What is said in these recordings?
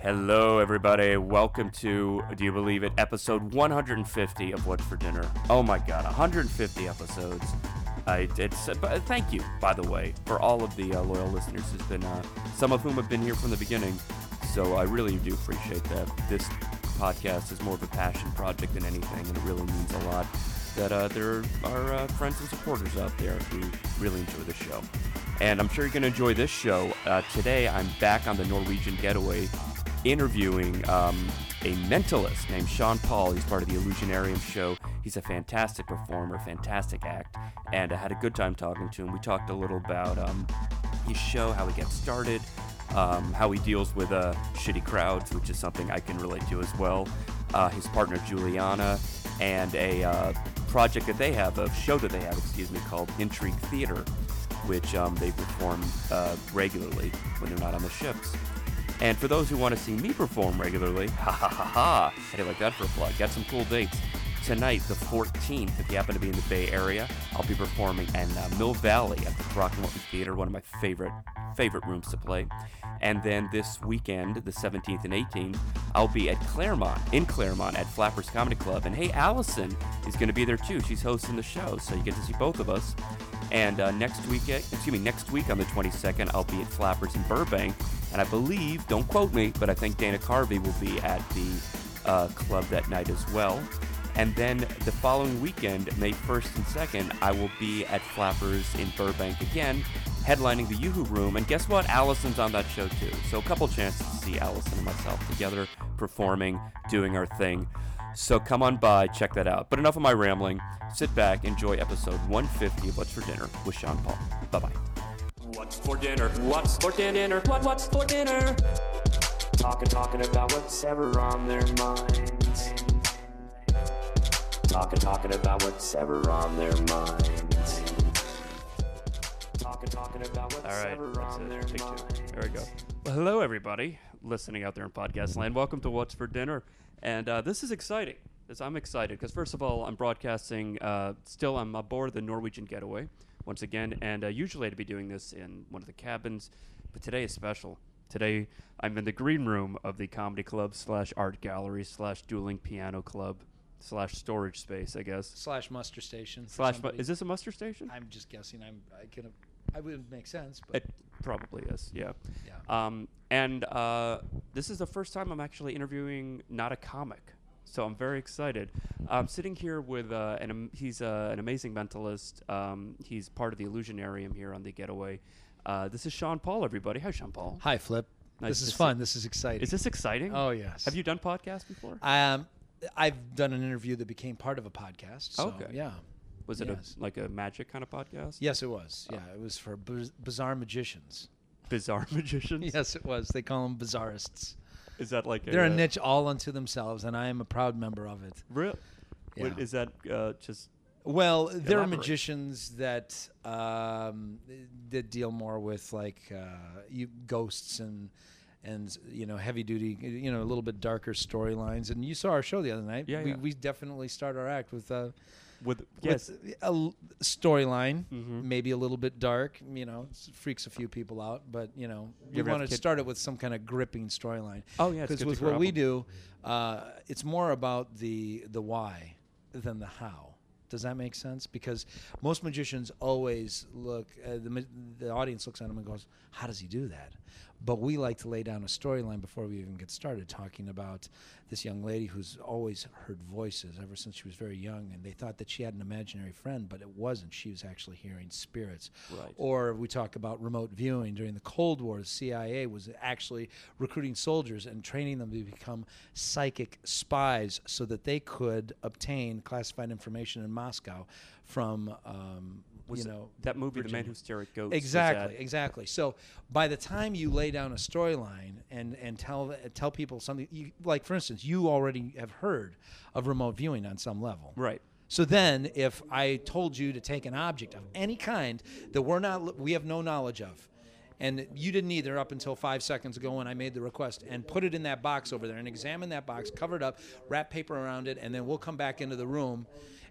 Hello, everybody. Welcome to, do you believe it, episode 150 of What's for Dinner. Oh my God, 150 episodes. I, it's, uh, thank you, by the way, for all of the uh, loyal listeners. There's been uh, some of whom have been here from the beginning, so I really do appreciate that. This podcast is more of a passion project than anything, and it really means a lot that uh, there are uh, friends and supporters out there who really enjoy the show. And I'm sure you're going to enjoy this show. Uh, today, I'm back on the Norwegian Getaway interviewing um, a mentalist named Sean Paul. He's part of the Illusionarium show. He's a fantastic performer, fantastic act, and I had a good time talking to him. We talked a little about um, his show, how he gets started, um, how he deals with uh, shitty crowds, which is something I can relate to as well. Uh, his partner Juliana, and a uh, project that they have, a show that they have, excuse me, called Intrigue Theater, which um, they perform uh, regularly when they're not on the ships. And for those who want to see me perform regularly, ha ha ha ha, I didn't like that for a plug. Got some cool dates. Tonight, the 14th, if you happen to be in the Bay Area, I'll be performing in uh, Mill Valley at the Rock and Throckmorton Theater, one of my favorite favorite rooms to play. And then this weekend, the 17th and 18th, I'll be at Claremont, in Claremont, at Flappers Comedy Club. And hey, Allison is going to be there too. She's hosting the show, so you get to see both of us. And uh, next week, excuse me, next week on the 22nd, I'll be at Flappers in Burbank. And I believe, don't quote me, but I think Dana Carvey will be at the uh, club that night as well. And then the following weekend, May 1st and 2nd, I will be at Flappers in Burbank again, headlining the Yoo-Hoo Room. And guess what? Allison's on that show too. So a couple chances to see Allison and myself together performing, doing our thing. So come on by, check that out. But enough of my rambling. Sit back, enjoy episode 150 of What's for Dinner with Sean Paul. Bye bye. What's for dinner? What's for dinner? What, what's for dinner? Talking, talking about what's ever on their minds. Talking, talking about what's ever on their minds. Talking, talking about what's All right, ever on it. their Take two. There we go. Well, hello, everybody listening out there in podcast land. Welcome to What's for Dinner. And uh, this is exciting. This, I'm excited because, first of all, I'm broadcasting. Uh, still, I'm aboard the Norwegian Getaway once again. And uh, usually I'd be doing this in one of the cabins, but today is special. Today, I'm in the green room of the comedy club slash art gallery slash dueling piano club slash storage space, I guess. slash muster station. for Slash, mu- somebody. is this a muster station? I'm just guessing. I'm. I can. I would make sense, but It probably is, yeah. yeah. Um, and uh, this is the first time I'm actually interviewing not a comic, so I'm very excited. I'm sitting here with uh, an am- he's uh, an amazing mentalist. Um, he's part of the Illusionarium here on the Getaway. Uh, this is Sean Paul, everybody. Hi, Sean Paul. Hi, Flip. Nice this to is see- fun. This is exciting. Is this exciting? Oh yes. Have you done podcasts before? I um, I've done an interview that became part of a podcast. So, Okay. Yeah. Was it yes. a, like a magic kind of podcast? Yes, it was. Oh. Yeah, it was for biz- bizarre magicians. Bizarre magicians. Yes, it was. They call them bizarrists. Is that like They're a, a niche all unto themselves, and I am a proud member of it. Real? Yeah. is that uh, just Well, there are magicians that um, that deal more with like uh, you, ghosts and and you know heavy duty, you know a little bit darker storylines. And you saw our show the other night. Yeah, we, yeah. we definitely start our act with uh, with yes? with a l- storyline, Mhm. maybe a little bit dark. You know, freaks a few people out, but you know You we want to start it with some kind of gripping storyline. Oh yeah, Because with what we do, uh, it's more about the the why than the how. Does that make sense? Because most magicians always look, uh, the the audience looks at him and goes, "How does he do that?" But we like to lay down a storyline before we even get started, talking about this young lady who's always heard voices ever since she was very young, and they thought that she had an imaginary friend, but it wasn't. She was actually hearing spirits. Right. Or we talk about remote viewing during the Cold War. The CIA was actually recruiting soldiers and training them to become psychic spies so that they could obtain classified information in Moscow from, um, Was you know, that movie, The Man Who Stared at Goats. Exactly, exactly. So by the time you lay down a storyline and and tell tell people something, you, like for instance, you already have heard of remote viewing on some level. Right. So then, if I told you to take an object of any kind that we're not, we have no knowledge of, and you didn't either up until five seconds ago when I made the request, and put it in that box over there and examine that box, cover it up, wrap paper around it, and then we'll come back into the room,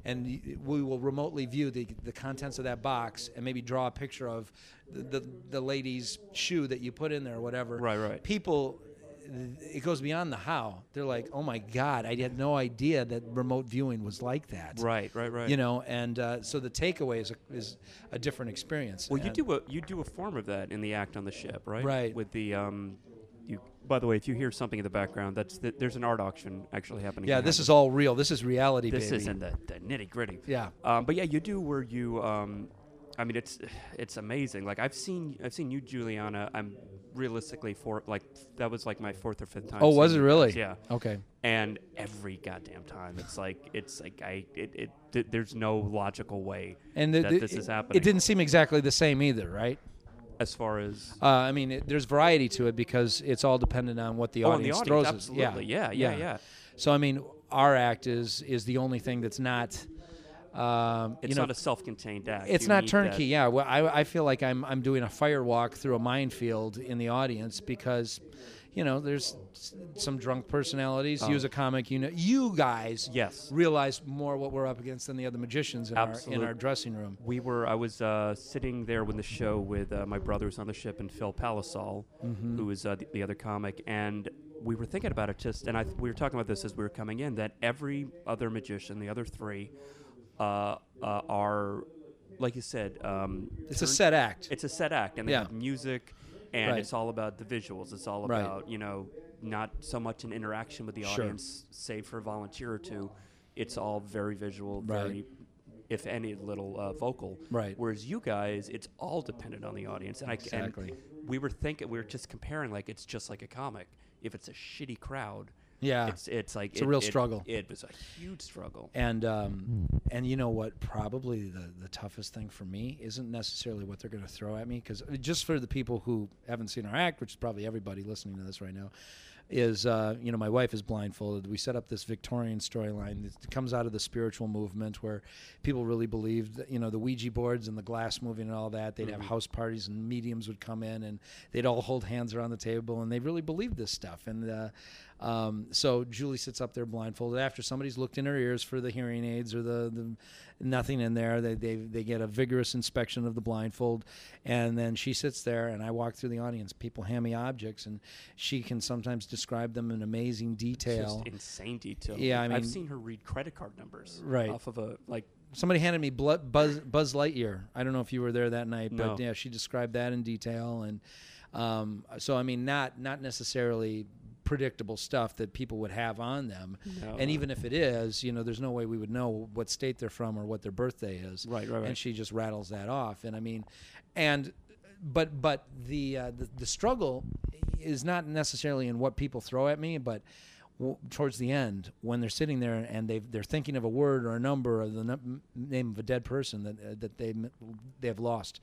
and we will remotely view the, the contents of that box and maybe draw a picture of the, the, the lady's shoe that you put in there or whatever. Right, right. People it goes beyond the how. They're like, oh my god, I had no idea that remote viewing was like that. Right, right, right. You know, and uh, so the takeaway is a, is a different experience. Well, you do a you do a form of that in the act on the ship, right? Right. With the um, you. By the way, if you hear something in the background, that's the, there's an art auction actually happening. Yeah, this us. is all real. This is reality, This baby. isn't the, the nitty gritty. Yeah. Um, but yeah, you do where you. Um, I mean, it's it's amazing. Like I've seen I've seen you, Juliana. I'm realistically for like that was like my fourth or fifth time. Oh, was it really? Yeah. Okay. And every goddamn time, it's like it's like I it, it th- there's no logical way And the, that the- this is happening. It didn't seem exactly the same either, right? As far as Uh, I mean, it, there's variety to it because it's all dependent on what the oh, audience, the throws. audience, us. absolutely, yeah, yeah, yeah. So I mean, our act is is the only thing that's not. Um, It's you know, not a self-contained act. it's You not turnkey. that- Yeah, well, I, I feel like I'm I'm doing a fire walk through a minefield in the audience because, you know, there's some drunk personalities. Oh. Use a comic. You know, you guys Yes. realize more what we're up against than the other magicians in our in our dressing room. We were. I was uh, sitting there when the show with uh, my brothers on the ship and Phil Palisol, Mm-hmm. who was uh, the, the other comic, and we were thinking about it. Just and I, we were talking about this as we were coming in. That every other magician, the other three, uh, uh, are, like you said, um, It's a set act. It's a set act, and they Yeah. have music, and Right. it's all about the visuals. It's all Right. about you know not so much an interaction with the Sure. audience, save for a volunteer or two. It's all very visual, Right. very, if any, little uh, vocal. Right. Whereas you guys, it's all dependent on the audience, and I c- and Exactly. we were thinking we were just comparing like it's just like a comic. If it's a shitty crowd, Yeah. it's it's like It's a real it- struggle. It was a huge struggle. And um, and you know what? Probably the the toughest thing for me isn't necessarily what they're going to throw at me, because just for the people who haven't seen our act, which is probably everybody listening to this right now, is uh, you know my wife is blindfolded. We set up this Victorian storyline that comes out of the spiritual movement, where people really believed that, you know the Ouija boards and the glass moving and all that. They'd have house parties and mediums would come in and they'd all hold hands around the table and they really believed this stuff. And uh, um, so Julie sits up there blindfolded after somebody's looked in her ears for the hearing aids or the, the nothing in there. They, they they get a vigorous inspection of the blindfold, and then she sits there and I walk through the audience. People hand me objects, and she can sometimes describe them in amazing detail. just insane detail. Yeah, I mean, I've seen her read credit card numbers Right. off of a like Somebody handed me Buzz, Buzz Lightyear. I don't know if you were there that night, but No. yeah, she described that in detail, and um, so I mean, not not necessarily predictable stuff that people would have on them. No, and even if it is, you know, there's no way we would know what state they're from or what their birthday is. Right, right, right. And she just rattles that off. And I mean, and but but the uh, the, the struggle is not necessarily in what people throw at me, but w- towards the end when they're sitting there and they they're thinking of a word or a number or the num- name of a dead person that uh, that they they have lost,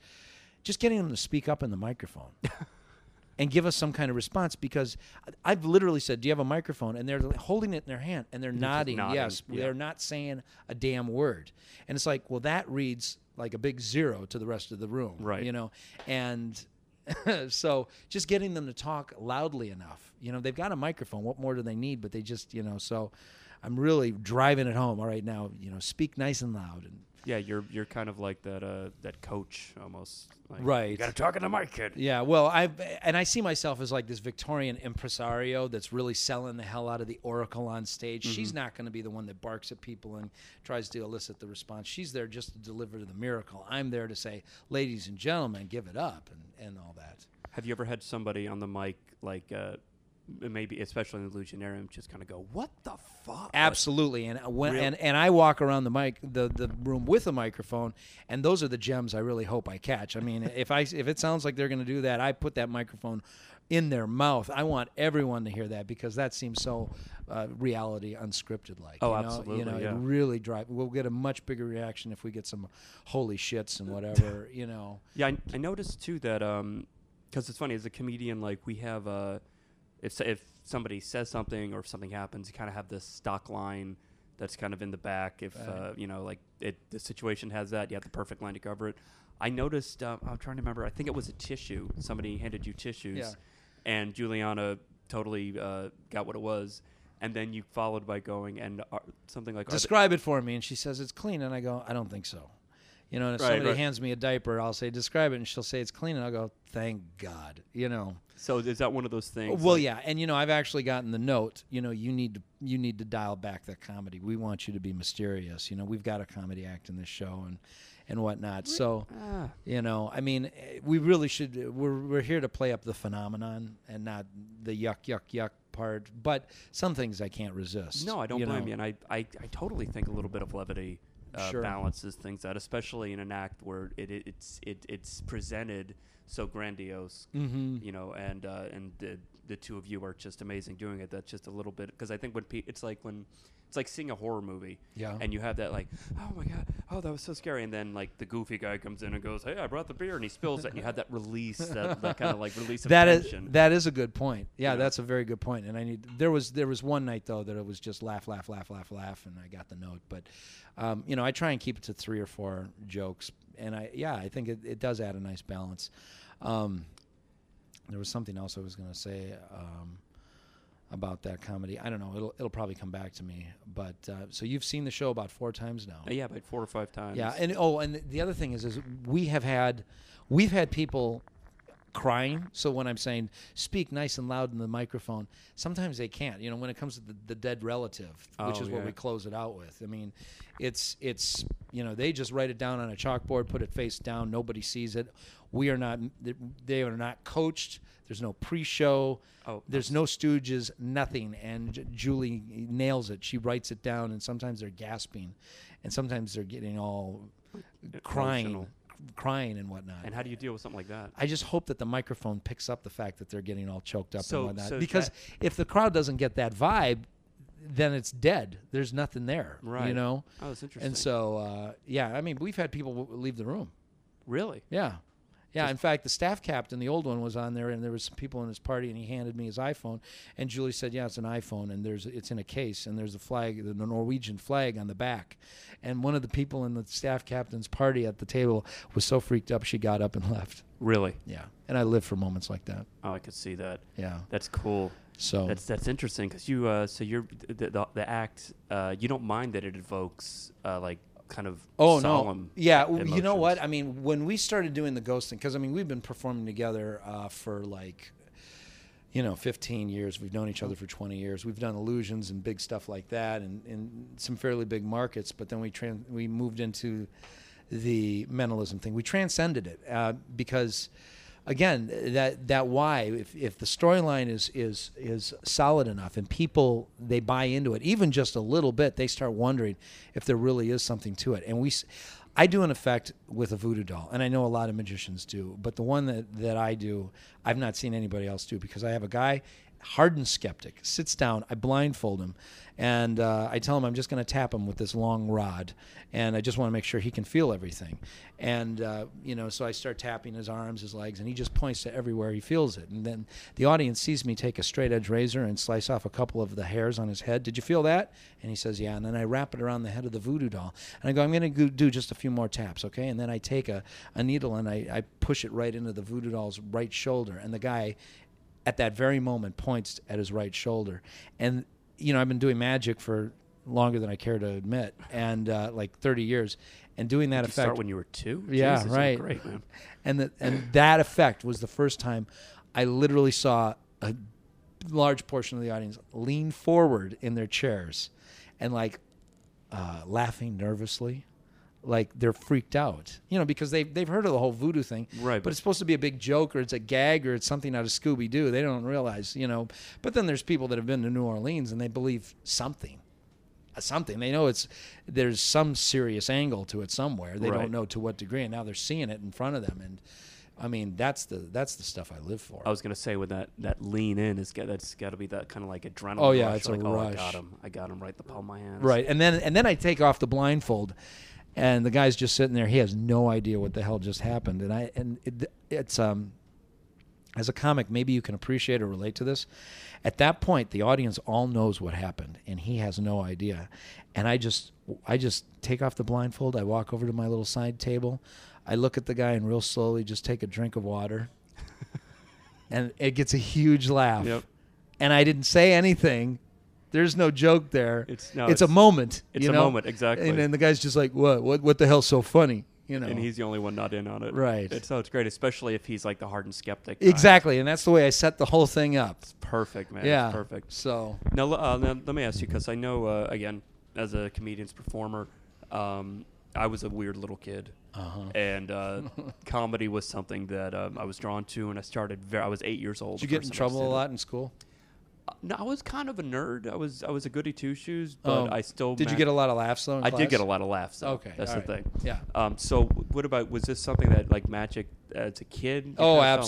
just getting them to speak up in the microphone. And give us some kind of response because I've literally said, "Do you have a microphone?" And they're holding it in their hand and they're nodding, nodding, yes. yeah. They're not saying a damn word. And it's like, well, that reads like a big zero to the rest of the room, Right. You know, and so just getting them to talk loudly enough. You know, they've got a microphone. What more do they need? But they just, you know, so I'm really driving it home. All right, now, you know, speak nice and loud. And yeah, you're you're kind of like that uh that coach almost. Like, Right. You gotta talk into the mic, kid. yeah, well, I and I see myself as like this Victorian impresario that's really selling the hell out of the oracle on stage. She's not going to be the one that barks at people and tries to elicit the response. She's there just to deliver the miracle. I'm there to say, ladies and gentlemen, give it up and, and all that. Have you ever had somebody on the mic like uh maybe especially in the Illusionarium just kind of go, "What the fuck?" Absolutely, and when Real- and, and I walk around the mic the, the room with a microphone, and those are the gems I really hope I catch. I mean, if I if it sounds like they're going to do that, I put that microphone in their mouth. I want everyone to hear that because that seems so uh, reality unscripted like. Oh, you know? absolutely, You know, yeah. it really drive. We'll get a much bigger reaction if we get some holy shits and whatever. you know. Yeah, I, I noticed too that um, because it's funny as a comedian, like we have uh, if if somebody says something or if something happens, you kind of have this stock line that's kind of in the back. If Right. uh, you know, like it, the situation has that, you have the perfect line to cover it. I noticed. Uh, I'm trying to remember. I think it was a tissue. Somebody handed you tissues, Yeah. and Juliana totally uh, got what it was. And then you followed by going and uh, something like, Describe it for me, and she says it's clean, and I go, I don't think so. You know, and if Right, somebody right. hands me a diaper, I'll say describe it, and she'll say it's clean, and I'll go thank God. You know. So is that one of those things? Well, like- yeah, and you know, I've actually gotten the note. You know, you need to you need to dial back that comedy. We want you to be mysterious. You know, we've got a comedy act in this show and and whatnot. So, Ah, you know, I mean, eh, we really should. We're we're here to play up the phenomenon and not the yuck yuck yuck part. But some things I can't resist. no, I don't you blame know? you, and I, I, I totally think a little bit of levity uh, Sure. balances things out, especially in an act where it, it it's it, it's presented so grandiose. Mhm. you know, and uh, and the the two of you are just amazing doing it. That's just a little bit because I think when pe- it's like when it's like seeing a horror movie, Yeah. and you have that like, oh my god, oh that was so scary, and then like the goofy guy comes in and goes, hey, I brought the beer, and he spills it, and you have that release, that, that kind of like release of That is tension. that is a good point. Yeah, Yeah. that's a very good point. And I need there was there was one night though that it was just laugh laugh laugh laugh laugh, and I got the note. But um, you know, I try and keep it to three or four jokes, and I yeah, I think it, it does add a nice balance. Um, there was something else I was going to say um, about that comedy. I don't know. It'll it'll probably come back to me. But uh, so you've seen the show about four times now. Uh, yeah, about four or five times. Yeah, and oh, and the other thing is, is we have had, we've had people crying. So when I'm saying speak nice and loud in the microphone, sometimes they can't. You know, when it comes to the, the dead relative, which Oh, is what we close it out with. I mean, it's it's you know they just write it down on a chalkboard, put it face down, nobody sees it. We are not. They are not coached. There's no pre-show. Oh, There's no stooges, nothing. And J- Julie nails it. She writes it down, and sometimes they're gasping, and sometimes they're getting all crying, Emotional. Crying and whatnot. And how do you deal with something like that? I just hope that the microphone picks up the fact that they're getting all choked up So- and whatnot. so because if the crowd doesn't get that vibe, then it's dead. There's nothing there. Right. You know. Oh, that's interesting. And so, uh, yeah, I mean, we've had people w- leave the room. really, Yeah. Yeah, in fact, the staff captain, the old one, was on there, and there was some people in his party, and he handed me his iPhone, and Julie said, "Yeah, it's an iPhone, and there's it's in a case, and there's a flag, the Norwegian flag on the back." And one of the people in the staff captain's party at the table was so freaked up, she got up and left. really. Yeah, and I live for moments like that. Oh, I could see that. Yeah, That's cool. so That's that's interesting because you uh so you're the the, the act uh you don't mind that it evokes uh like kind of Oh solemn no! Yeah, w- you know what? I mean, when we started doing the ghosting, because I mean, we've been performing together uh, for like, you know, 15 years. We've known each other for 20 years. We've done illusions and big stuff like that, and in some fairly big markets. But then we tran- we moved into the mentalism thing. We transcended it uh, because, again, that that why if, if the storyline is is is solid enough and people they buy into it, even just a little bit, they start wondering if there really is something to it. And we. I do an effect with a voodoo doll, and I know a lot of magicians do, but the one that, that I do, I've not seen anybody else do because I have a guy, hardened skeptic, sits down, I blindfold him, and uh, I tell him I'm just going to tap him with this long rod, and I just want to make sure he can feel everything. And, uh, you know, so I start tapping his arms, his legs, and he just points to everywhere he feels it. And then the audience sees me take a straight edge razor and slice off a couple of the hairs on his head. Did you feel that? And he says, Yeah. And then I wrap it around the head of the voodoo doll. And I go, I'm going to do just a few more taps, okay? And then I take a, a needle and I, I push it right into the voodoo doll's right shoulder. And the guy, at that very moment, points at his right shoulder. And, you know, I've been doing magic for longer than I care to admit, and uh, like 30 years. And doing that Did you effect. start when you were two? Yeah, Jesus, right. Great man. and the, and that effect was the first time I literally saw a large portion of the audience lean forward in their chairs and like uh, laughing nervously, like they're freaked out, you know, because they they've heard of the whole voodoo thing, Right, But it's supposed to be a big joke or it's a gag or it's something out of Scooby Doo. They don't realize, you know. But then there's people that have been to New Orleans and they believe something uh, something. They know it's there's some serious angle to it somewhere. They Right. don't know to what degree, and now they're seeing it in front of them. And I mean, that's the that's the stuff I live for. I was gonna say with that that lean in is got that's got to be that kind of like adrenaline. Oh, yeah, rush, it's a like, oh, I got him. I got him right the palm of my hands. right, and then and then I take off the blindfold, and the guy's just sitting there. He has no idea what the hell just happened, and I and it, it's um. As a comic, maybe you can appreciate or relate to this. At that point, the audience all knows what happened, and he has no idea. And I just, I just take off the blindfold. I walk over to my little side table. I look at the guy and real slowly just take a drink of water, and it gets a huge laugh. Yep. And I didn't say anything. There's no joke there. It's- no, it's, a moment. it's a know? moment, exactly. And then the guy's just like, "What? What? What the hell's so funny?" You know, and he's the only one not in on it. Right. And so it's great, especially if he's like the hardened skeptic. guy. exactly, and that's the way I set the whole thing up. Perfect, man. yeah, It's perfect. So Now, uh, now, let me ask you, because I know, uh, again, as a comedian's performer, um, I was a weird little kid. uh-huh. And uh, comedy was something that um, I was drawn to, and I started. Very, I was eight years old. did you get in first time I trouble a lot in school? No, I was kind of a nerd. I was I was a goody two shoes, but Oh, I still. Did you get a lot of laughs though? I class? did get a lot of laughs. Though. Okay, that's the right. thing. Yeah. Um, so, what about was this something that like magic as a kid? Oh, kinda fell in love with?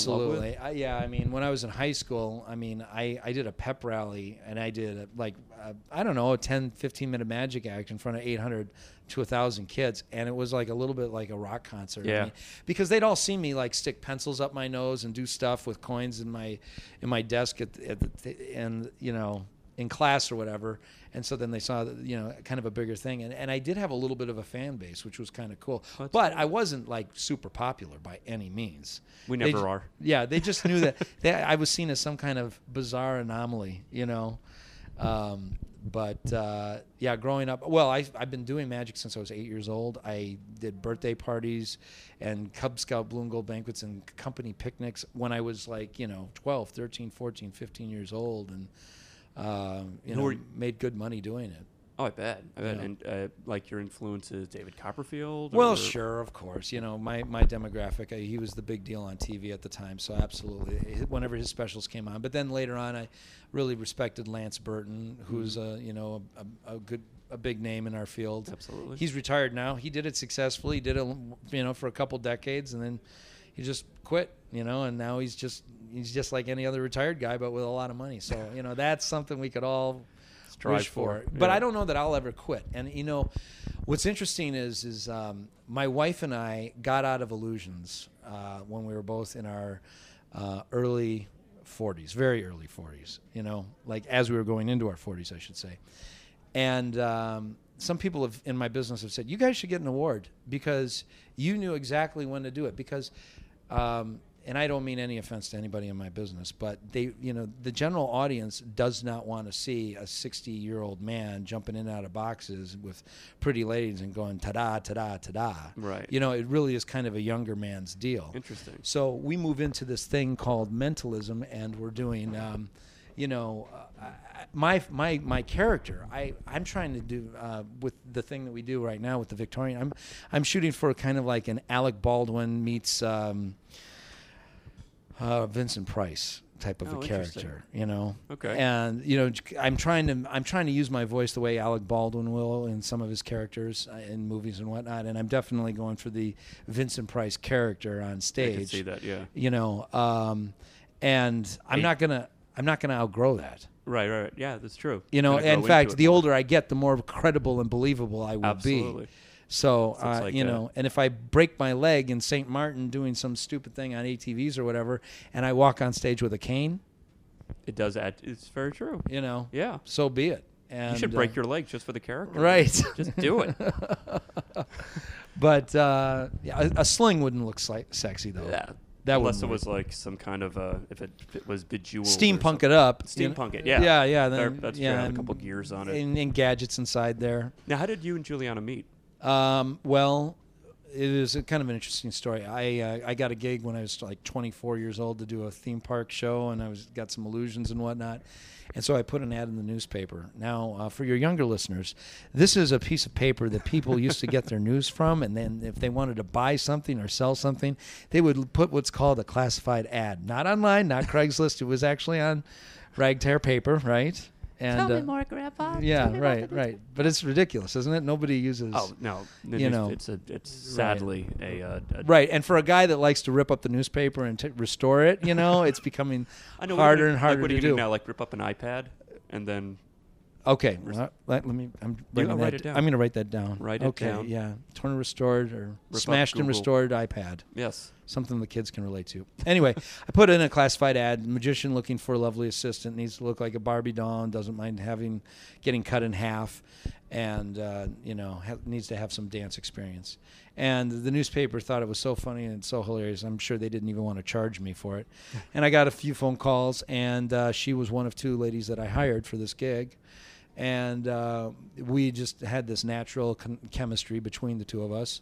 absolutely. I, yeah, I mean, when I was in high school, I mean, I, I did a pep rally and I did a, like, uh, I don't know, a 10, 15 minute magic act in front of 800 to 1,000 kids. And it was like a little bit like a rock concert. I Yeah. mean, because they'd all see me like stick pencils up my nose and do stuff with coins in my in my desk at, at the, and, you know, in class or whatever. And so then they saw, that, you know, kind of a bigger thing. And, and I did have a little bit of a fan base, which was kind of cool. That's but cool. I wasn't like super popular by any means. We never ju- are. Yeah, they just knew that they, I was seen as some kind of bizarre anomaly, you know. Um, but uh, yeah, growing up, well, I, I've been doing magic since I was eight years old. I did birthday parties and Cub Scout Blue and Gold banquets and company picnics when I was like, you know, 12, 13, 14, 15 years old. And, um, you know, made good money doing it. Oh, I bet. I bet. Yeah. And uh, like your influences, David Copperfield. Well, sure, of course. You know, my, my demographic, uh, he was the big deal on TV at the time, so absolutely. Whenever his specials came on, but then later on, I really respected Lance Burton, who's a you know a, a good a big name in our field. Absolutely. He's retired now. He did it successfully. He did it, you know, for a couple decades, and then he just quit. You know, and now he's just he's just like any other retired guy, but with a lot of money. So you know, that's something we could all Strive wish for. for, But yeah. I don't know that I'll ever quit. And you know, what's interesting is is um, my wife and I got out of illusions uh, when we were both in our uh, early 40s, very early 40s. You know, like as we were going into our 40s, I should say. And um, some people have, in my business have said, you guys should get an award because you knew exactly when to do it. Because, um, and I don't mean any offense to anybody in my business, but they, you know, the general audience does not want to see a 60 year old man jumping in and out of boxes with pretty ladies and going ta da, ta da, ta da. Right. You know, it really is kind of a younger man's deal. Interesting. So we move into this thing called mentalism, and we're doing, um, you know, uh, my my my character. I I'm trying to do uh, with the thing that we do right now with the Victorian. I'm I'm shooting for kind of like an Alec Baldwin meets um, uh, Vincent Price type of Oh, a character. You know. Okay. And you know, I'm trying to I'm trying to use my voice the way Alec Baldwin will in some of his characters uh, in movies and whatnot. And I'm definitely going for the Vincent Price character on stage. I can see that. Yeah. you know um, and i'm Hey. not gonna i'm not gonna outgrow that Right. Right. Yeah. That's true. you know in fact the more. older i get the more credible and believable i will Absolutely. be so So uh, like you know and if i break my leg in st martin doing some stupid thing on atvs or whatever and i walk on stage with a cane It does add. It's very true. you know Yeah. so be it and you should break uh, your leg just for the character. right Just do it. but uh, yeah, a, a sling wouldn't look sli- sexy though Yeah. That Unless it was like some kind of uh, if it, if it was bejeweled. or steampunk it up you know? Steampunk it. Yeah. yeah yeah There- then, that's yeah true. Have a couple gears on it. and, and gadgets inside there now, how did you and Juliana meet? Um, well, it is a kind of an interesting story. I uh, I got a gig when I was like 24 years old to do a theme park show, and I was got some illusions and whatnot. And so I put an ad in the newspaper. Now, uh, for your younger listeners, this is a piece of paper that people used to get their news from, and then if they wanted to buy something or sell something, they would put what's called a classified ad. Not online, not Craigslist. It was actually on ragtag paper, right? And Tell me uh, more, Grandpa. Yeah, me right, right. But it's ridiculous, isn't it? Nobody uses. Oh no, The You news- know. it's a it's sadly a, uh, a Right, and for a guy that likes to rip up the newspaper and t- restore it, you know, it's becoming I know what are you harder gonna- and harder like, what to are you gonna do. now? Like rip up an iPad and then Okay, well, let, let me. I'm writing write that. it down. I'm going to write that down. Write it okay, down. yeah. Torn and restored or up smashed and restored iPad. yes, Something the kids can relate to. Anyway, I put in a classified ad. Magician looking for a lovely assistant needs to look like a Barbie doll. and Doesn't mind having getting cut in half, and uh, you know ha- needs to have some dance experience. And the newspaper thought it was so funny and so hilarious. I'm sure they didn't even want to charge me for it. and I got a few phone calls, and uh, she was one of two ladies that I hired for this gig and uh, we just had this natural con- chemistry between the two of us.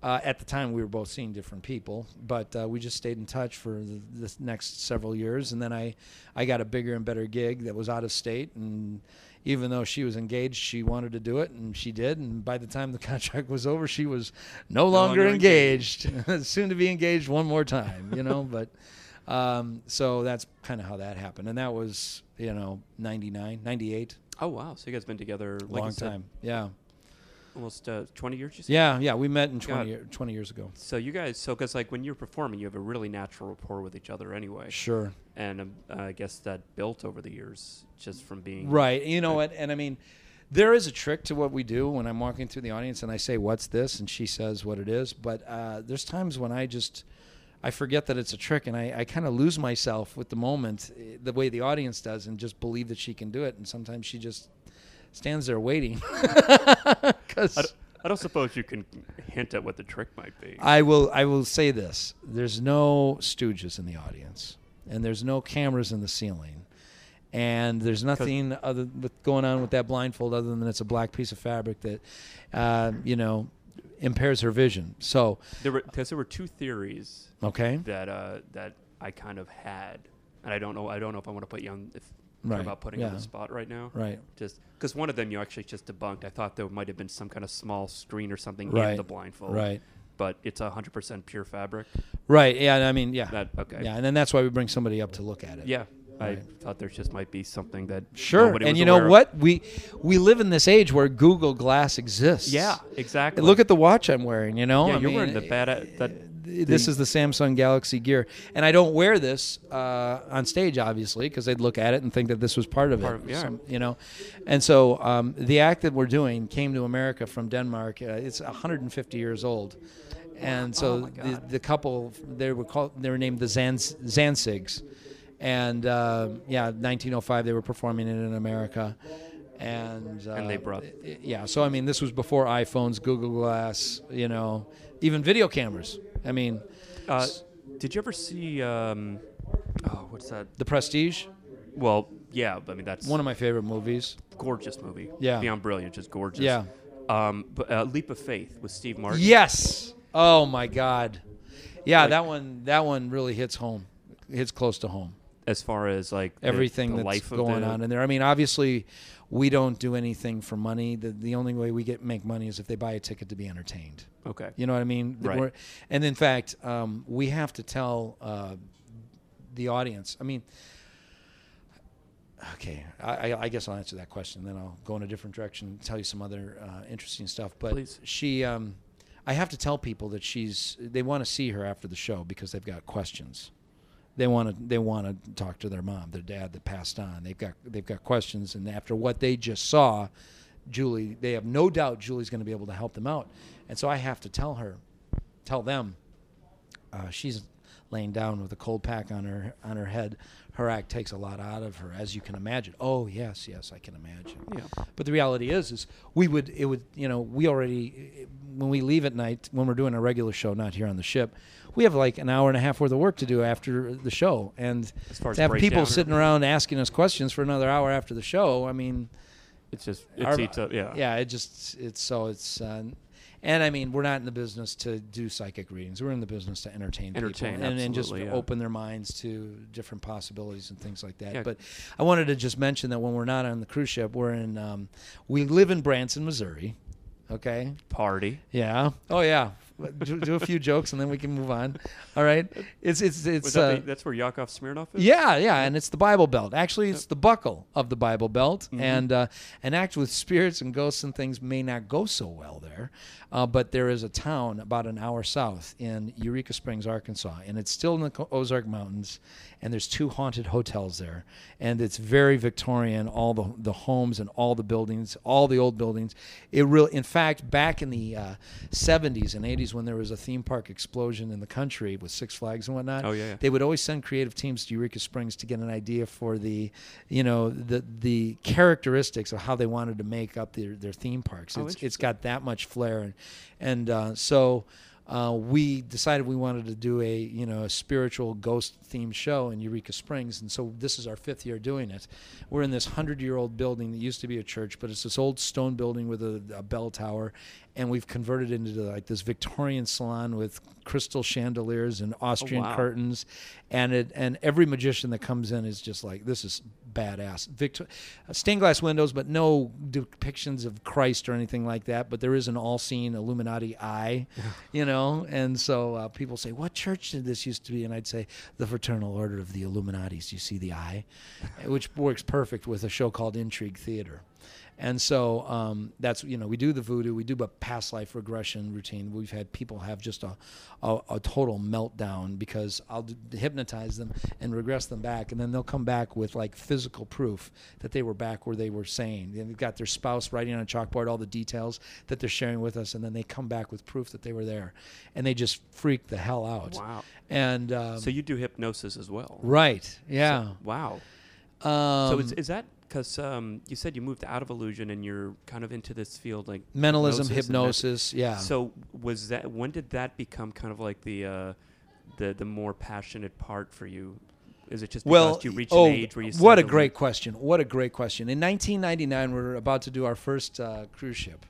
Uh, at the time, we were both seeing different people, but uh, we just stayed in touch for the, the next several years. And then I, I got a bigger and better gig that was out of state. And even though she was engaged, she wanted to do it, and she did. And by the time the contract was over, she was no, longer, longer engaged. Soon to be engaged one more time, you know. but um, so that's kind of how that happened. And that was, you know, 99, 98, Oh wow! So you guys been together like long time. Yeah. almost uh, 20 years. You said? Yeah, yeah. We met in 20, year, 20 years ago. So you guys, so because like when you're performing, you have a really natural rapport with each other anyway, Sure. and um, I guess that built over the years just from being Right. You know what? And I mean, there is a trick to what we do when I'm walking through the audience and I say, "What's this?" and she says what it is. But uh, there's times when I just I forget that it's a trick and I, I kind of lose myself with the moment, eh, the way the audience does, and just believe that she can do it. And sometimes she just stands there waiting. I Because don't, I don't suppose you can hint at what the trick might be. I will I will say this: there's no stooges in the audience, and there's no cameras in the ceiling, and there's nothing other with going on with that blindfold other than it's a black piece of fabric that, uh, you know, impairs her vision. So There were because there were two theories okay, that uh, that I kind of had, and I don't know. I don't know if I want to put you on if Right, about putting you on the spot right now. right, Just because one of them you actually just debunked. I thought there might have been some kind of small screen or something in the blindfold. right, But it's hundred percent pure fabric. right. Yeah, I mean, yeah, That okay. yeah, and then that's why we bring somebody up to look at it. Yeah. I thought there just might be something that Sure, and you know aware of. what? We we live in this age where Google Glass exists. Yeah, exactly. Look at the watch I'm wearing. You know, Yeah, I you're mean, wearing the bad uh, that this the- is the Samsung Galaxy Gear, and I don't wear this uh, on stage, obviously, because they'd look at it and think that this was part of Part it. of- yeah. Some- you know, and so um, the act that we're doing came to America from Denmark. Uh, it's 150 years old, and so Oh the, the couple they were called they were named the Zans, Zancigs, and uh, yeah, 1905 they were performing it in America. And, uh, And they brought- i- yeah. So I mean, this was before iPhones, Google Glass, you know, even video cameras. I mean, Uh, did you ever see? Um, oh, what's that? The Prestige, Well, yeah, I mean that's one of my favorite movies. gorgeous movie. Yeah. beyond brilliant, just gorgeous. Yeah. Um, but uh, Leap of Faith with Steve Martin. Yes. Oh my God. Yeah, Like- that one. That one really hits home. Hits close to home. As far as like Everything the that's life going the- on in there. I mean, obviously, we don't do anything for money. The the only way we get make money is if they buy a ticket to be entertained. Okay. You know what I mean? Right. we're- And in fact, um, we have to tell uh, the audience. I mean, okay, I, I, I guess I'll answer that question. Then I'll go in a different direction, and tell you some other uh, interesting stuff. But Please. she, um, I have to tell people that she's. They want to see her after the show because they've got questions. They want to. They want to talk to their mom, their dad that passed on. They've got. They've got questions, and after what they just saw, Julie, they have no doubt Julie's going to be able to help them out. And so I have to tell her, tell them, uh, she's laying down with a cold pack on her on her head. Her act takes a lot out of her, as you can imagine. Oh yes, yes, I can imagine. Yeah. But the reality is, is we would it would you know we already when we leave at night when we're doing a regular show, not here on the ship, we have like an hour and a half worth of work to do after the show, and As far as to have people sitting around asking us questions for another hour after the show. I mean, It's just it our- eats up. Yeah. yeah, it just it's so it's. Uh, and I mean, we're not in the business to do psychic readings. We're in the business to entertain, Entertain, people and, and just yeah. open their minds to different possibilities and things like that. Yeah. But I wanted to just mention that when we're not on the cruise ship, we're in. Um, we live in Branson, Missouri. Okay. Party. Yeah. Oh yeah. Do, do a few jokes and then we can move on. All right. It's it's it's. that Uh, the, that's where Yakov Smirnoff is. yeah, yeah, and it's the Bible Belt. Actually, it's the buckle of the Bible Belt, Mhm. and uh, an act with spirits and ghosts and things may not go so well there. Uh, but there is a town about an hour south in Eureka Springs, Arkansas, and it's still in the Ozark Mountains. And there's two haunted hotels there, and it's very Victorian. All the the homes and all the buildings, all the old buildings. It really, in fact, back in the uh, 70s and 80s when there was a theme park explosion in the country with Six Flags and whatnot Oh yeah. yeah. they would always send creative teams to Eureka Springs to get an idea for the, you know, the the characteristics of how they wanted to make up their, their theme parks. Oh, It's it's got that much flair, and and uh, so. uh, we decided we wanted to do a you know a spiritual ghost themed show in Eureka Springs, and so this is our fifth year doing it. We're in this hundred year old building that used to be a church, but it's this old stone building with a, a bell tower, and we've converted it into like this Victorian salon with crystal chandeliers and Austrian wow. curtains, and it and every magician that comes in is just like this is badass. Victor, uh, stained glass windows, but no depictions of Christ or anything like that. But there is an all-seeing Illuminati eye, you know. And so uh, people say, "What church did this used to be?" And I'd say, "The Fraternal Order of the Illuminatis." You see the eye, which works perfect with a show called Intrigue Theater. And so um, that's you know we do the voodoo, we do a past life regression routine. We've had people have just a a, a total meltdown because I'll d- hypnotize them and regress them back, and then they'll come back with like physical proof that they were back where they were saying. They've got their spouse writing on a chalkboard all the details that they're sharing with us, and then they come back with proof that they were there, and they just freak the hell out. Wow. And um, So you do hypnosis as well. right, yeah. So- wow. um, so is, is that because um, you said you moved out of illusion and you're kind of into this field like mentalism, hypnosis hypnosis, yeah. So was that when did that become kind of like the uh, the the more passionate part for you? Is it just because well, you reach oh, an age where you what a great question! What a great question! In 1999, we are about to do our first uh, cruise ship,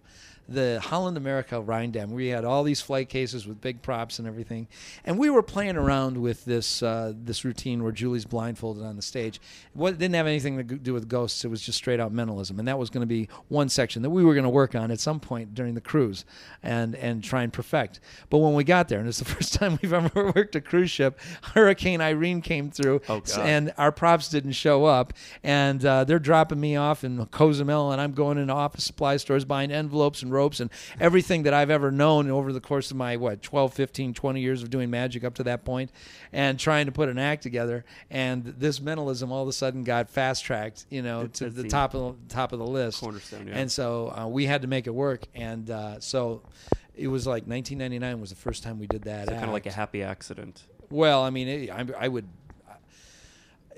the Holland America Rijndam. We had all these flight cases with big props and everything, and we were playing around with this uh, this routine where Julie's blindfolded on the stage. What it didn't have anything to do with ghosts. It was just straight out mentalism, and that was going to be one section that we were going to work on at some point during the cruise, and and try and perfect. But when we got there, and it's the first time we've ever worked a cruise ship, Hurricane Irene came through, Oh, and our props didn't show up, and uh, they're dropping me off in Cozumel, and I'm going into office supply stores buying envelopes and ropes and everything that I've ever known over the course of my what 12, 15, 20 years of doing magic up to that point, and trying to put an act together. And this mentalism all of a sudden got fast tracked, you know, It's to the the top of the top of the list. cornerstone? Yeah. And so uh, we had to make it work, and uh, so. It was like 1999 was the first time we did that. so kind of like a happy accident. Well, I mean, it, I, I would.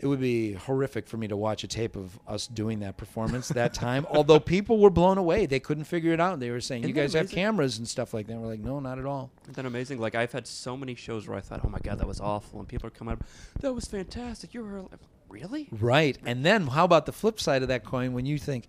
It would be horrific for me to watch a tape of us doing that performance that time. Although people were blown away, they couldn't figure it out. They were saying, Isn't "You guys have cameras and stuff like that." We're like, "No, not at all." Isn't that amazing? Like I've had so many shows where I thought, oh my god, that was awful, and people are coming up, that was fantastic. You were really Right. And then how about the flip side of that coin when you think,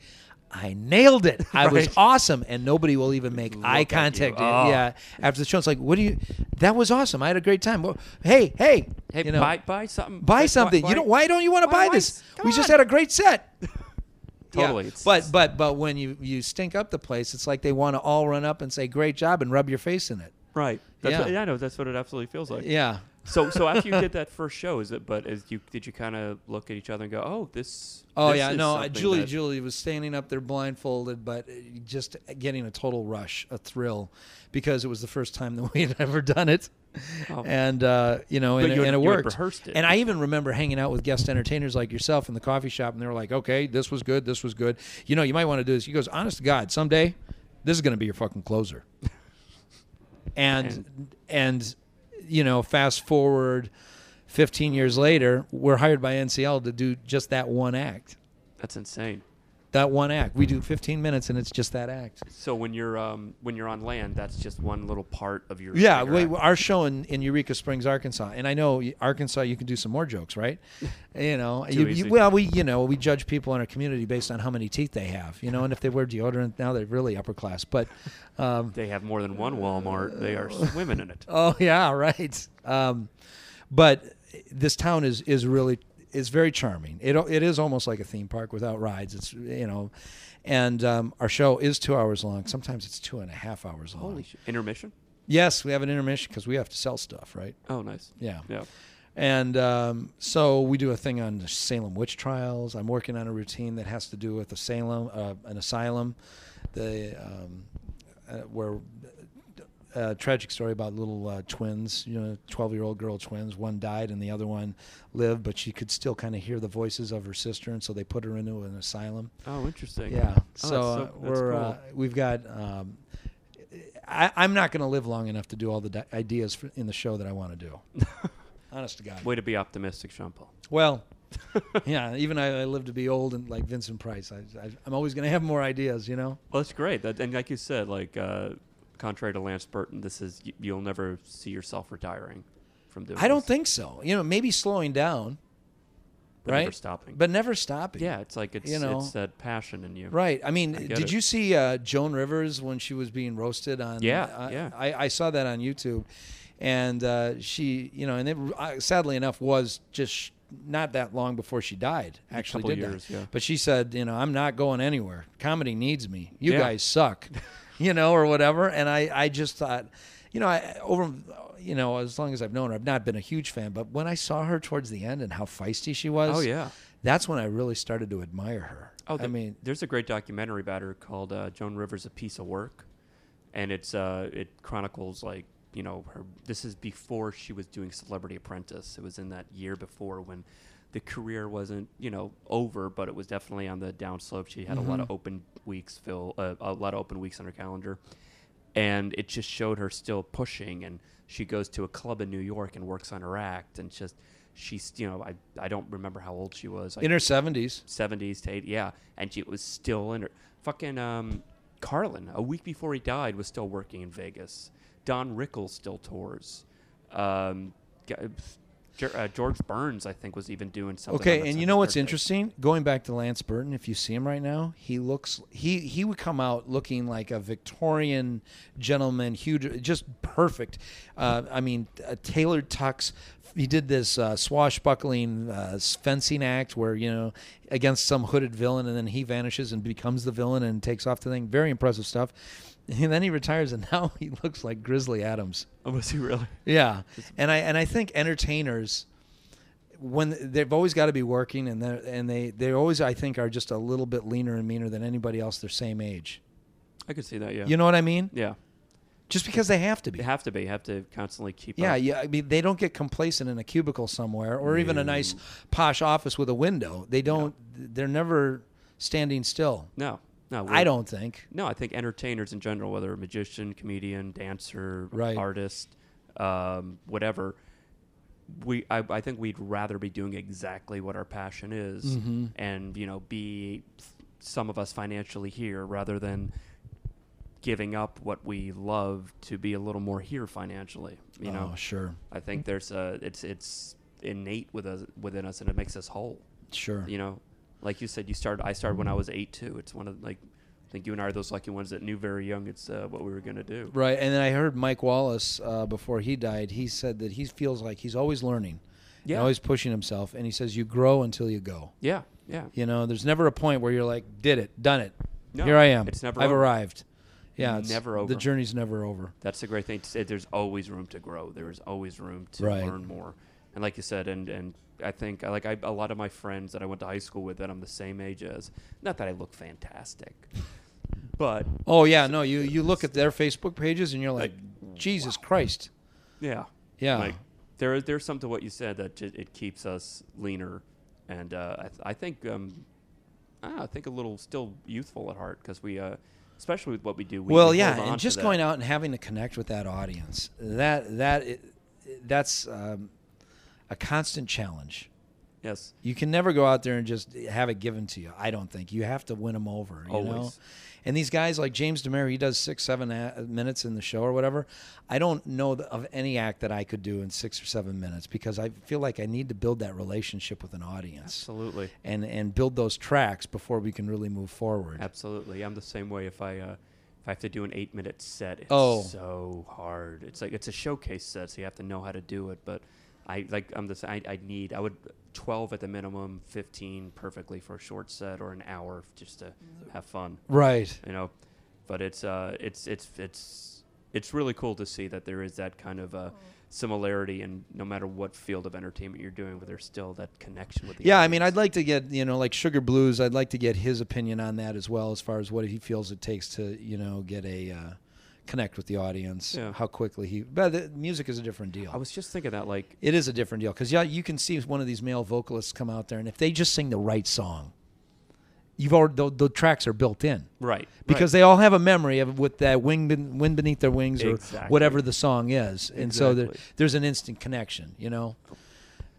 I nailed it. I was awesome. And nobody will even make Look eye contact. Oh. Yeah. After the show, it's like, what do you, that was awesome. I had a great time. Well, hey, hey, hey you know, buy buy something buy something. buy- you don't, why don't you want to buy why- this? come We just had a great set. Totally. It's- But, but, but when you, you stink up the place, it's like they want to all run up and say, great job and rub your face in it. right. That's Yeah. What, yeah, I know. That's what it absolutely feels like. Yeah. So so after you did that first show, is it? But is you did you kind of look at each other and go, oh, this. Oh this yeah, no, Julie, that- Julie was standing up there blindfolded, but uh, just getting a total rush, a thrill, because it was the first time that we had ever done it, Oh. and uh, you know, and, you had- and it worked. rehearsed it. And I even remember hanging out with guest entertainers like yourself in the coffee shop, and they were like, "Okay, this was good, this was good. You know, you might want to do this." He goes, "Honest to God, someday, this is going to be your fucking closer." and and you know, fast forward. 15 years later, we're hired by NCL to do just that one act That's insane. That one act. We do 15 minutes, and it's just that act. So when you're um when you're on land, that's just one little part of your. Yeah, we, our show in, in Eureka Springs, Arkansas, and I know Arkansas, you can do some more jokes, right? You know, you, you, well, we you know we judge people in our community based on how many teeth they have, you know, and if they wear deodorant, now they're really upper class. But, um, They have more than one Walmart. They are swimming in it. oh yeah, right. Um, but this town is is really is very charming. It it is almost like a theme park without rides. It's you know, and um, our show is two hours long. Sometimes it's two and a half hours long. Holy shit! Intermission? Yes, we have an intermission because we have to sell stuff, right? Oh, nice. Yeah. Yeah. And um, so we do a thing on the Salem witch trials. I'm working on a routine that has to do with a Salem, uh, an asylum, the um, uh, where a tragic story about little uh, twins, you know, 12 year old girl twins. One died and the other one lived, but she could still kind of hear the voices of her sister, and so they put her into an asylum. Oh, interesting. Yeah. Oh, so, so- uh, we're cool. uh, we've got. Um, I, I'm not going to live long enough to do all the di- ideas for, in the show that I want to do. Honest to God. Way to be optimistic, Sean Paul. Well, yeah. Even I, I live to be old and like Vincent Price. I, I, I'm always going to have more ideas, you know. Well, that's great. That, and like you said, like uh, contrary to Lance Burton, this is you'll never see yourself retiring from doing. I don't this, think so. You know, maybe slowing down, but right? Never stopping. but never stopping. yeah, it's like it's you know. it's that passion in you. Right. I mean, I did it. you see uh, Joan Rivers when she was being roasted on? Yeah, uh, yeah. I, I saw that on YouTube, and uh, she, you know, and it uh, sadly enough was just not that long before she died. Actually, did years, that. yeah. But she said, you know, I'm not going anywhere. Comedy needs me. You Yeah. guys suck, you know, or whatever. And I, I just thought, you know, I over. You know, as long as I've known her, I've not been a huge fan. But when I saw her towards the end and how feisty she was, Oh yeah. that's when I really started to admire her. Oh, I mean, there's a great documentary about her called uh, "Joan Rivers: A Piece of Work," and it's uh, it chronicles like you know her. This is before she was doing Celebrity Apprentice. It was in that year before when the career wasn't you know over, but it was definitely on the downslope. She had a lot of open weeks fill, uh, a lot of open weeks on her calendar, and it just showed her still pushing. And she goes to a club in New York and works on her act, and just she's you know I I don't remember how old she was. I in her seventies. 70s to 80, yeah. And she was still in her. Fucking um, Carlin, a week before he died, was still working in Vegas. Don Rickles still tours. Um, uh, George Burns, I think, was even doing something. Okay, and you know what's interesting? Going back to Lance Burton, if you see him right now, he looks he he would come out looking like a Victorian gentleman, huge, just perfect. Uh, I mean, a tailored tux. He did this uh, swashbuckling uh, fencing act where you know against some hooded villain, and then he vanishes and becomes the villain and takes off the thing. Very impressive stuff. And then he retires, and now he looks like Grizzly Adams. Oh, was he really? Yeah, and I and I think entertainers when they've always got to be working and they and they they always I think are just a little bit leaner and meaner than anybody else their same age. I could see that, yeah. You know what I mean? yeah. Just because they have to be. They have to be. have to constantly keep Yeah, up. yeah. I mean, they don't get complacent in a cubicle somewhere or even a nice posh office with a window. They don't. They're never standing still. No, no. I don't think. No, I think entertainers in general, whether a magician, comedian, dancer, Right. artist, um, whatever, we I, I think we'd rather be doing exactly what our passion is, Mm-hmm. and you know, be some of us financially here rather than giving up what we love to be a little more here financially. You know, oh, sure, I think there's a it's it's innate with us within us, and it makes us whole sure. you know like you said you started i started when i was eight too it's one of like i think you and i are those lucky ones that knew very young it's uh, what we were going to do Right, and then I heard Mike Wallace uh, before he died. He said that he feels like he's always learning, and yeah always pushing himself, and he says you grow until you go. yeah yeah You know, there's never a point where you're like, did it, done it. No, Here I am. it's never I've over. arrived. Yeah, it's Never over. The journey's never over. that's the great thing to say there's always room to grow there is always room to Right. learn more and like you said and and i think like I, a lot of my friends that i went to high school with that i'm the same age as not that i look fantastic but Oh yeah, no, you you look at their Facebook pages and you're like, Jesus Christ. yeah Yeah. like there is there's something to what you said that ju- it keeps us leaner and uh, I, th- I think um, ah, I think a little still youthful at heart because we uh, especially with what we do we, well, we yeah, and just going out and having to connect with that audience that that that's um, a constant challenge. Yes You can never go out there and just have it given to you. I don't think you have to win them over. You know, Always. and these guys like James Demare, he does six, seven minutes in the show or whatever. I don't know of any act that I could do in six or seven minutes because I feel like I need to build that relationship with an audience absolutely and and build those tracks before we can really move forward. absolutely I'm the same way if I uh, if I have to do an eight minute set it's Oh. so hard it's like it's a showcase set so you have to know how to do it but I like I'm the s- I, I need I would 12 at the minimum 15 perfectly for a short set or an hour just to have fun Right. you know but it's uh it's it's it's it's really cool to see that there is that kind of uh similarity and no matter what field of entertainment you're doing but there's still that connection with the Yeah, I mean, I'd like to get you know like Sugar Blues. I'd like to get his opinion on that as well, as far as what he feels it takes to you know get a uh, connect with the audience. Yeah. How quickly he. But the music is a different deal. I was just thinking that like it is a different deal because yeah, you can see one of these male vocalists come out there, and if they just sing the right song, you've already the, the tracks are built in right because they all have a memory of with that wing ben, wind beneath their wings or Exactly. whatever the song is, and so there, there's an instant connection, you know.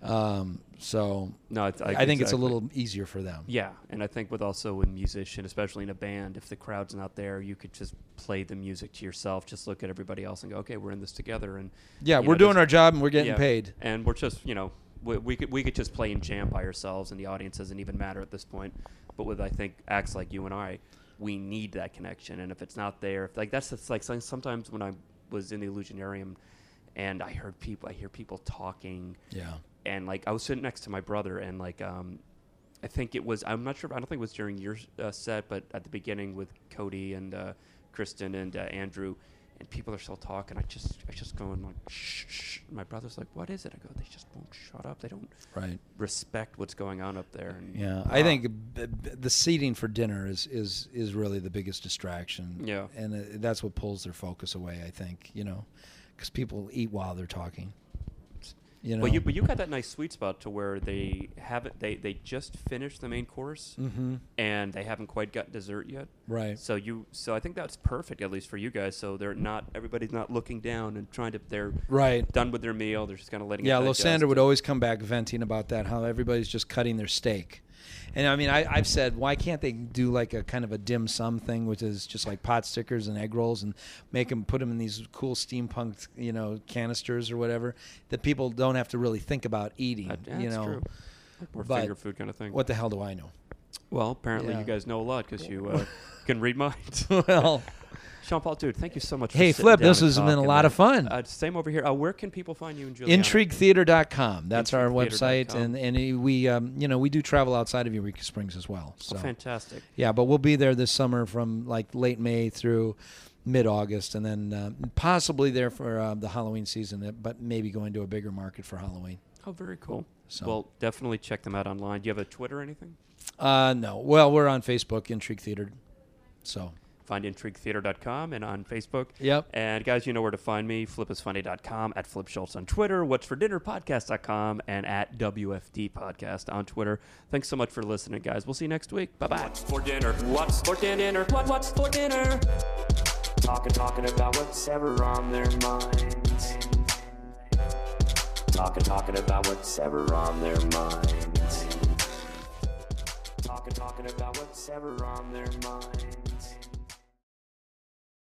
Um, so No, it's, I, think it's a little easier for them. Yeah, and I think with also with musician, especially in a band, if the crowd's not there, you could just play the music to yourself. Just look at everybody else and go, okay, we're in this together, and Yeah, we're know, doing our job and we're getting yeah, paid. and we're just you know we, we could we could just play and jam by ourselves, and the audience doesn't even matter at this point. But with I think acts like you and I, we need that connection, and if it's not there, if, like that's it's like sometimes when I was in the Illusionarium, and I heard people, I hear people talking Yeah. And like I was sitting next to my brother, and like um, I think it was I'm not sure I don't think it was during your uh, set, but at the beginning with Cody and uh, Kristen and uh, Andrew, and people are still talking. I just I just going like shh, shh. My brother's like, what is it? I go, they just won't shut up. They don't Right. respect what's going on up there. And, Yeah, I uh, think b- b- the seating for dinner is is is really the biggest distraction. Yeah. and uh, that's what pulls their focus away. I think you know, because people eat while they're talking. You know. But you but you got that nice sweet spot to where they haven't they they just finished the main course mm-hmm. and they haven't quite got dessert yet. Right. So you, so I think that's perfect at least for you guys. So they're not everybody's not looking down and trying to. They're Right. done with their meal. They're just kind of letting. Yeah. Losander would always come back venting about that, how everybody's just cutting their steak. And I mean, I, I've said, why can't they do like a kind of a dim sum thing, which is just like pot stickers and egg rolls, and make them put them in these cool steampunk, you know, canisters or whatever that people don't have to really think about eating. Uh, yeah, you know, true. More But finger food kind of thing. what the hell do I know? Well, apparently Yeah. you guys know a lot because you uh, can read minds. well, Sean Paul, dude, thank you so much. Hey, Flip, this has been a lot of fun. Uh, same over here. Uh, where can people find you in Juliana? intriguetheater.com. That's our website, and and we um, you know we do travel outside of Eureka Springs as well. Oh, So fantastic. Yeah, but we'll be there this summer from like late May through mid August, and then uh, possibly there for uh, the Halloween season, uh, but maybe going to a bigger market for Halloween. Oh, very cool. So, Well, definitely check them out online. Do you have a Twitter or anything? uh, no, well, we're on Facebook, Intrigue Theater. So, Find intriguetheater.com and on Facebook. yep. And guys, you know where to find me. Flipisfunny.com, at Flip Schultz on Twitter, What's for Dinner Podcast.com, and at WFD Podcast on Twitter. Thanks so much for listening, guys. We'll see you next week. Bye bye. What's for dinner? What's for dinner? What, what's for dinner? Talking, talking about what's ever on their minds. Talking, talking about what's ever on their minds. Talking, talking about what's ever on their minds.